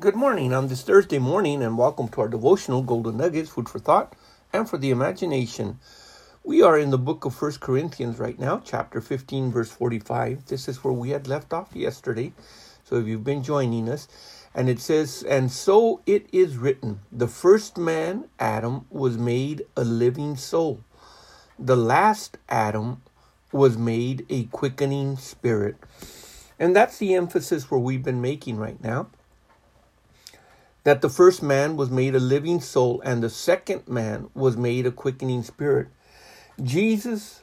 Good morning on this Thursday morning, and welcome to our devotional Golden Nuggets, food for thought and for the imagination. We are in the book of First Corinthians right now, chapter 15, verse 45. This is where we had left off yesterday. So if you've been joining us, and it says, And so it is written, the first man, Adam, was made a living soul. The last Adam was made a quickening spirit. And that's the emphasis where we've been making right now that the first man was made a living soul and the second man was made a quickening spirit. Jesus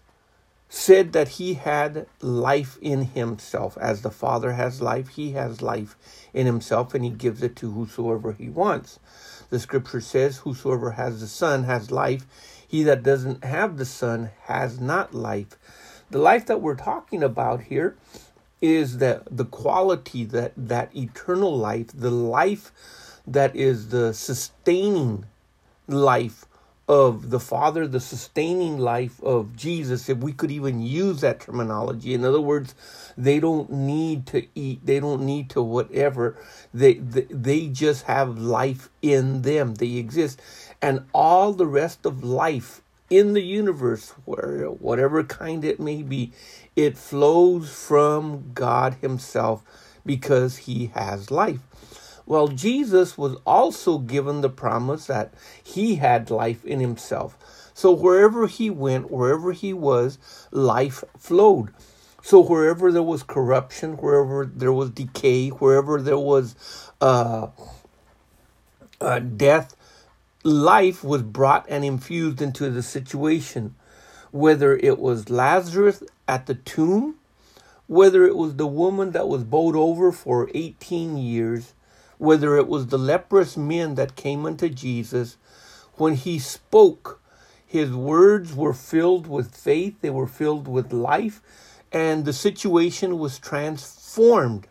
said that he had life in himself. As the Father has life, he has life in himself and he gives it to whosoever he wants. The scripture says, Whosoever has the Son has life. He that doesn't have the Son has not life. The life that we're talking about here is that the quality that that eternal life, the life that is the sustaining life of the Father, the sustaining life of Jesus, if we could even use that terminology. In other words, they don't need to eat, they don't need to whatever. They, they, they just have life in them, they exist. And all the rest of life in the universe, whatever kind it may be, it flows from God Himself because He has life. Well, Jesus was also given the promise that he had life in himself. So wherever he went, wherever he was, life flowed. So wherever there was corruption, wherever there was decay, wherever there was uh, uh, death, life was brought and infused into the situation. Whether it was Lazarus at the tomb, whether it was the woman that was bowed over for 18 years, whether it was the leprous men that came unto Jesus, when he spoke, his words were filled with faith, they were filled with life, and the situation was transformed.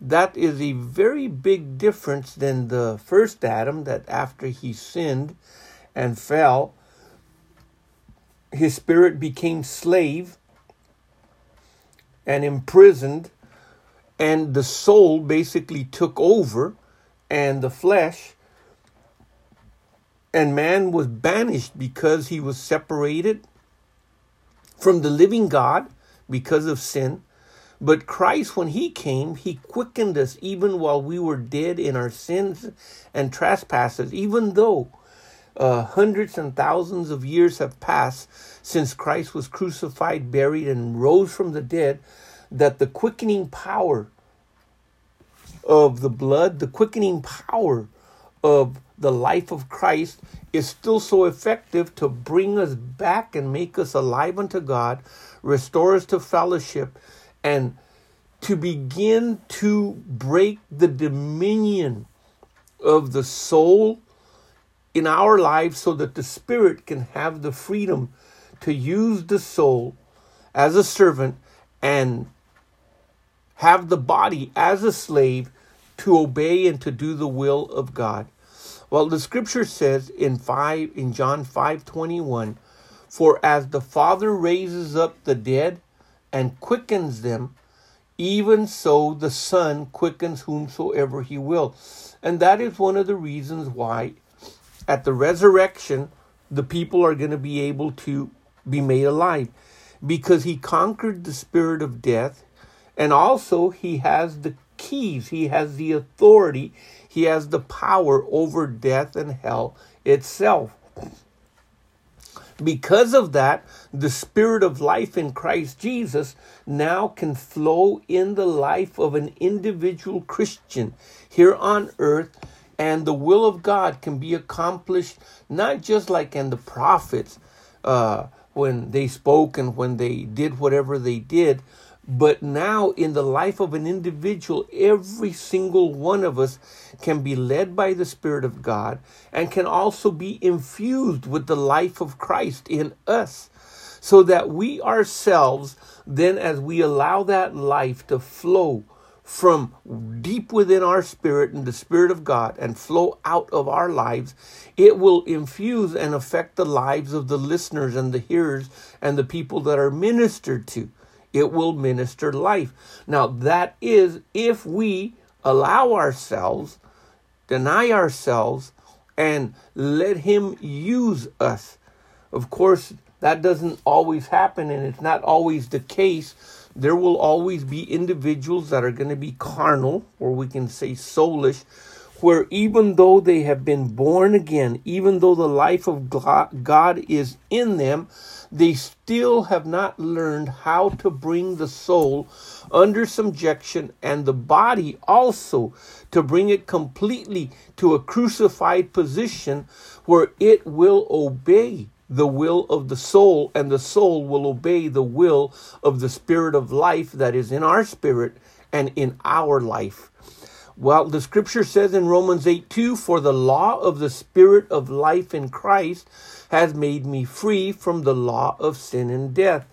That is a very big difference than the first Adam, that after he sinned and fell, his spirit became slave and imprisoned and the soul basically took over and the flesh and man was banished because he was separated from the living God because of sin. But Christ, when He came, He quickened us even while we were dead in our sins and trespasses, even though uh, hundreds and thousands of years have passed since Christ was crucified, buried, and rose from the dead that the quickening power of the blood, the quickening power of the life of Christ is still so effective to bring us back and make us alive unto God, restore us to fellowship, and to begin to break the dominion of the soul in our lives so that the spirit can have the freedom to use the soul as a servant and have the body as a slave to obey and to do the will of God. Well, the scripture says in 5 in John 5:21, "For as the Father raises up the dead and quickens them, even so the Son quickens whomsoever he will." And that is one of the reasons why at the resurrection the people are going to be able to be made alive because he conquered the spirit of death and also he has the keys, he has the authority, he has the power over death and hell itself. Because of that, the spirit of life in Christ Jesus now can flow in the life of an individual Christian here on earth, and the will of God can be accomplished not just like in the prophets uh, when they spoke and when they did whatever they did, but now, in the life of an individual, every single one of us can be led by the Spirit of God and can also be infused with the life of Christ in us. So that we ourselves, then, as we allow that life to flow from deep within our spirit and the Spirit of God and flow out of our lives, it will infuse and affect the lives of the listeners and the hearers and the people that are ministered to it will minister life. Now, that is if we allow ourselves deny ourselves, and let Him use us. Of course, that doesn't always happen, and it's not always the case. There will always be individuals that are going to be carnal, or we can say soulish, where even though they have been born again, even though the life of God is in them, they still have not learned how to bring the soul under subjection and the body also to bring it completely to a crucified position where it will obey the will of the soul and the soul will obey the will of the spirit of life that is in our spirit and in our life. Well, the scripture says in Romans 8 2, For the law of the Spirit of life in Christ has made me free from the law of sin and death.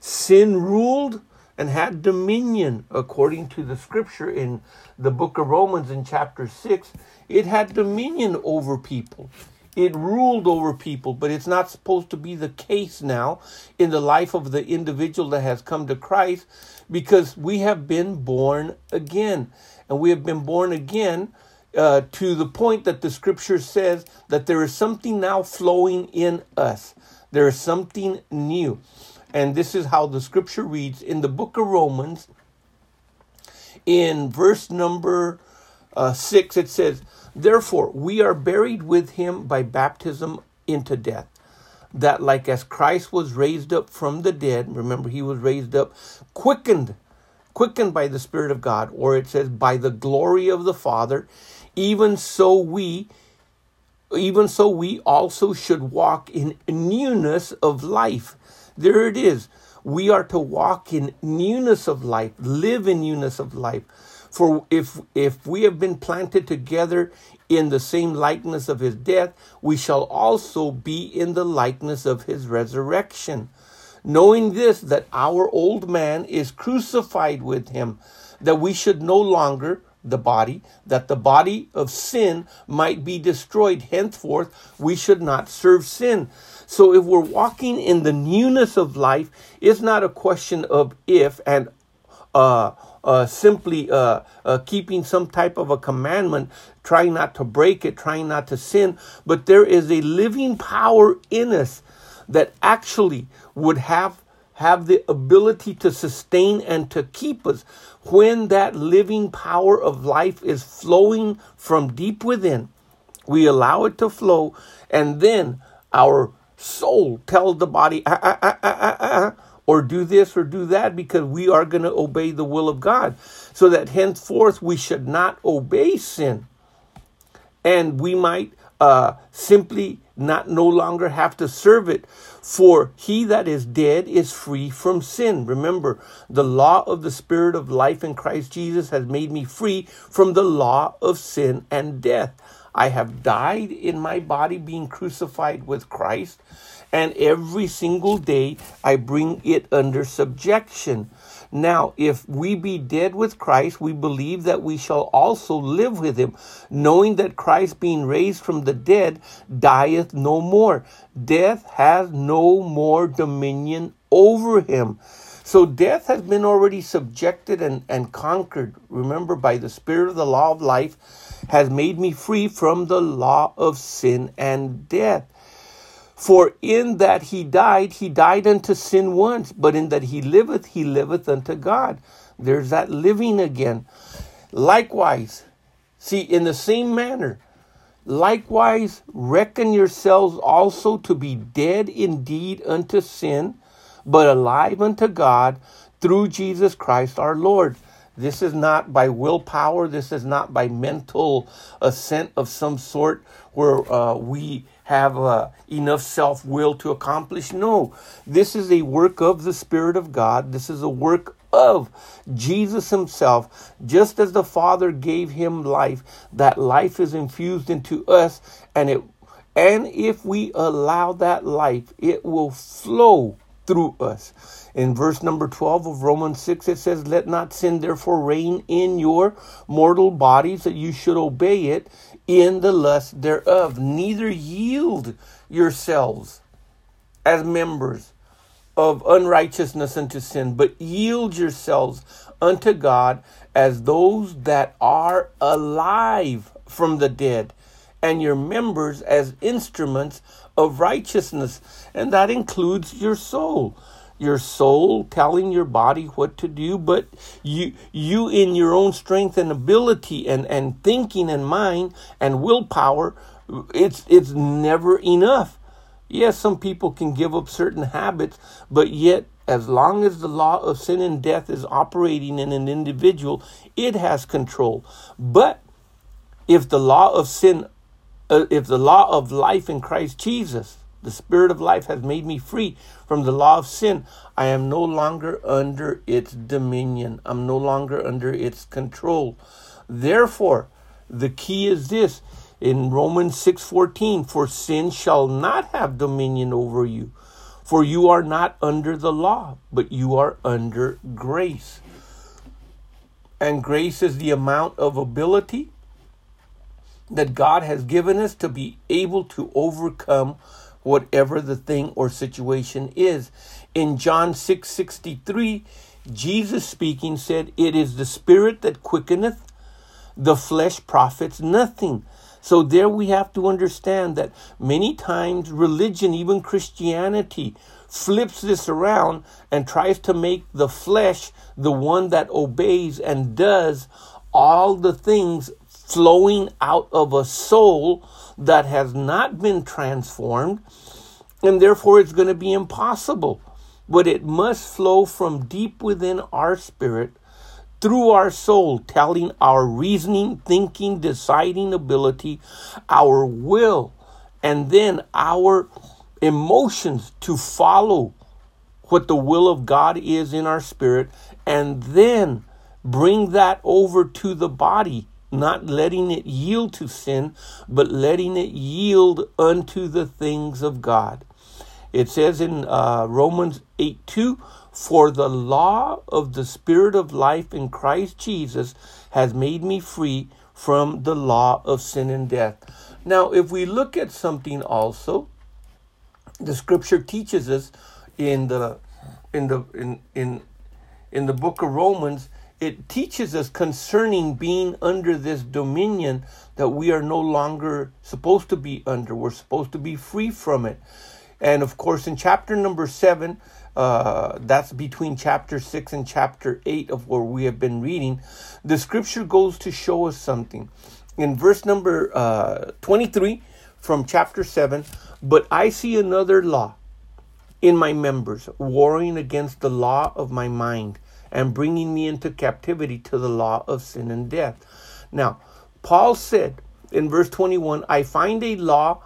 Sin ruled and had dominion, according to the scripture in the book of Romans in chapter 6. It had dominion over people. It ruled over people, but it's not supposed to be the case now in the life of the individual that has come to Christ because we have been born again and we have been born again uh, to the point that the scripture says that there is something now flowing in us. There is something new. And this is how the scripture reads in the book of Romans, in verse number uh, 6, it says, Therefore, we are buried with him by baptism into death, that like as Christ was raised up from the dead, remember he was raised up, quickened quickened by the Spirit of God, or it says, by the glory of the Father, even so we even so we also should walk in newness of life. There it is. We are to walk in newness of life, live in newness of life. For if if we have been planted together in the same likeness of his death, we shall also be in the likeness of his resurrection knowing this, that our old man is crucified with him, that we should no longer, the body, that the body of sin might be destroyed. Henceforth, we should not serve sin. So if we're walking in the newness of life, it's not a question of if and uh, uh, simply uh, uh, keeping some type of a commandment, trying not to break it, trying not to sin, but there is a living power in us that actually would have have the ability to sustain and to keep us when that living power of life is flowing from deep within. We allow it to flow and then our soul tells the body ah, ah, ah, ah, ah, ah or do this or do that because we are going to obey the will of God. So that henceforth we should not obey sin. And we might uh, simply not no longer have to serve it. For he that is dead is free from sin. Remember, the law of the Spirit of life in Christ Jesus has made me free from the law of sin and death. I have died in my body being crucified with Christ, and every single day I bring it under subjection. Now, if we be dead with Christ, we believe that we shall also live with him, knowing that Christ, being raised from the dead, dieth no more. Death has no more dominion over him. So death has been already subjected and, and conquered, remember, by the Spirit of the law of life, has made me free from the law of sin and death. For in that he died, he died unto sin once, but in that he liveth, he liveth unto God. There's that living again. Likewise, see, in the same manner, likewise reckon yourselves also to be dead indeed unto sin, but alive unto God through Jesus Christ our Lord. This is not by willpower. This is not by mental assent of some sort where uh, we have uh, enough self will to accomplish. No, this is a work of the Spirit of God. This is a work of Jesus Himself. Just as the Father gave Him life, that life is infused into us, and it and if we allow that life, it will flow through us. In verse number 12 of Romans 6, it says, Let not sin therefore reign in your mortal bodies, that you should obey it in the lust thereof. Neither yield yourselves as members of unrighteousness unto sin, but yield yourselves unto God as those that are alive from the dead, and your members as instruments of righteousness. And that includes your soul. Your soul telling your body what to do, but you you in your own strength and ability and, and thinking and mind and willpower, it's it's never enough. Yes, some people can give up certain habits, but yet as long as the law of sin and death is operating in an individual, it has control. But if the law of sin, Uh, if the law of life in Christ Jesus, the Spirit of life has made me free from the law of sin, I am no longer under its dominion. I'm no longer under its control. Therefore, the key is this in Romans 6:14 for sin shall not have dominion over you for you are not under the law, but you are under grace. And grace is the amount of ability that God has given us to be able to overcome whatever the thing or situation is. In John 6 63, Jesus speaking said, It is the spirit that quickeneth, the flesh profits nothing. So there we have to understand that many times religion, even Christianity, flips this around and tries to make the flesh the one that obeys and does all the things flowing out of a soul that has not been transformed, and therefore it's going to be impossible. But it must flow from deep within our spirit through our soul, telling our reasoning, thinking, deciding ability, our will, and then our emotions to follow what the will of God is in our spirit, and then bring that over to the body, not letting it yield to sin, but letting it yield unto the things of God. It says in uh, Romans 8 2, for the law of the Spirit of life in Christ Jesus has made me free from the law of sin and death. Now, if we look at something also, the scripture teaches us in the in the in in in the book of Romans, it teaches us concerning being under this dominion that we are no longer supposed to be under. We're supposed to be free from it. And of course, in chapter number seven, uh, that's between chapter 6 and chapter 8 of where we have been reading, the scripture goes to show us something. In verse number uh, 23 from chapter 7, but I see another law in my members, warring against the law of my mind and bringing me into captivity to the law of sin and death. Now, Paul said in verse 21 I find a law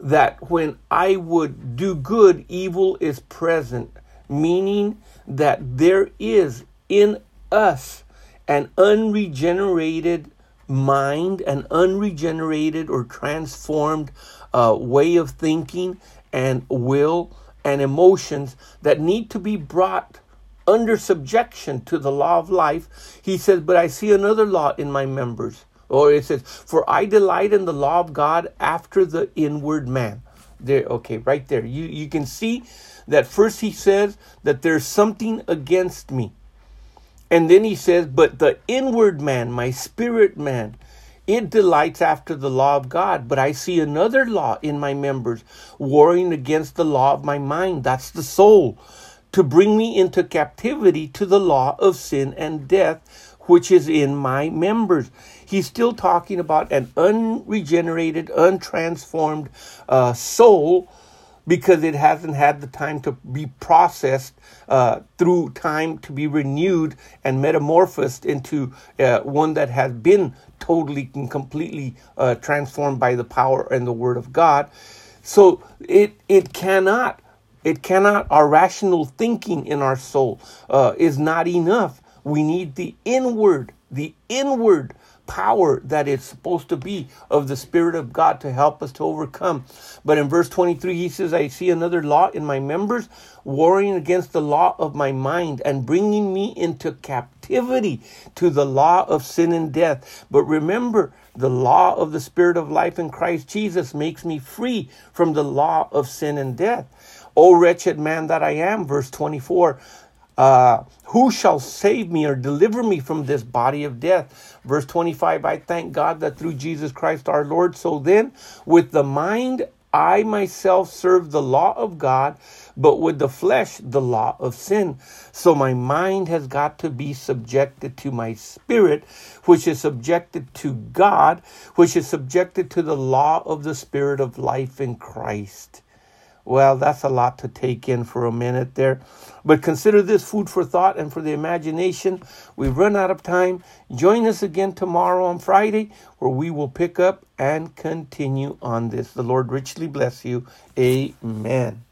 that when I would do good, evil is present, meaning that there is in us an unregenerated mind, an unregenerated or transformed uh, way of thinking and will and emotions that need to be brought under subjection to the law of life. He says, But I see another law in my members or it says, For I delight in the law of God after the inward man. There, okay, right there. You you can see that first he says that there's something against me. And then he says, But the inward man, my spirit man, it delights after the law of God, but I see another law in my members warring against the law of my mind. That's the soul. To bring me into captivity to the law of sin and death, which is in my members he's still talking about an unregenerated, untransformed uh, soul because it hasn't had the time to be processed uh, through time to be renewed and metamorphosed into uh, one that has been totally and completely uh, transformed by the power and the word of God. So it it cannot it cannot our rational thinking in our soul uh, is not enough. We need the inward the inward power that it's supposed to be of the Spirit of God to help us to overcome. But in verse 23, he says, I see another law in my members, warring against the law of my mind and bringing me into captivity to the law of sin and death. But remember, the law of the Spirit of life in Christ Jesus makes me free from the law of sin and death. O wretched man that I am, verse 24. Uh, who shall save me or deliver me from this body of death? Verse 25 I thank God that through Jesus Christ our Lord. So then, with the mind, I myself serve the law of God, but with the flesh, the law of sin. So my mind has got to be subjected to my spirit, which is subjected to God, which is subjected to the law of the spirit of life in Christ. Well, that's a lot to take in for a minute there. But consider this food for thought and for the imagination. We've run out of time. Join us again tomorrow on Friday where we will pick up and continue on this. The Lord richly bless you. Amen.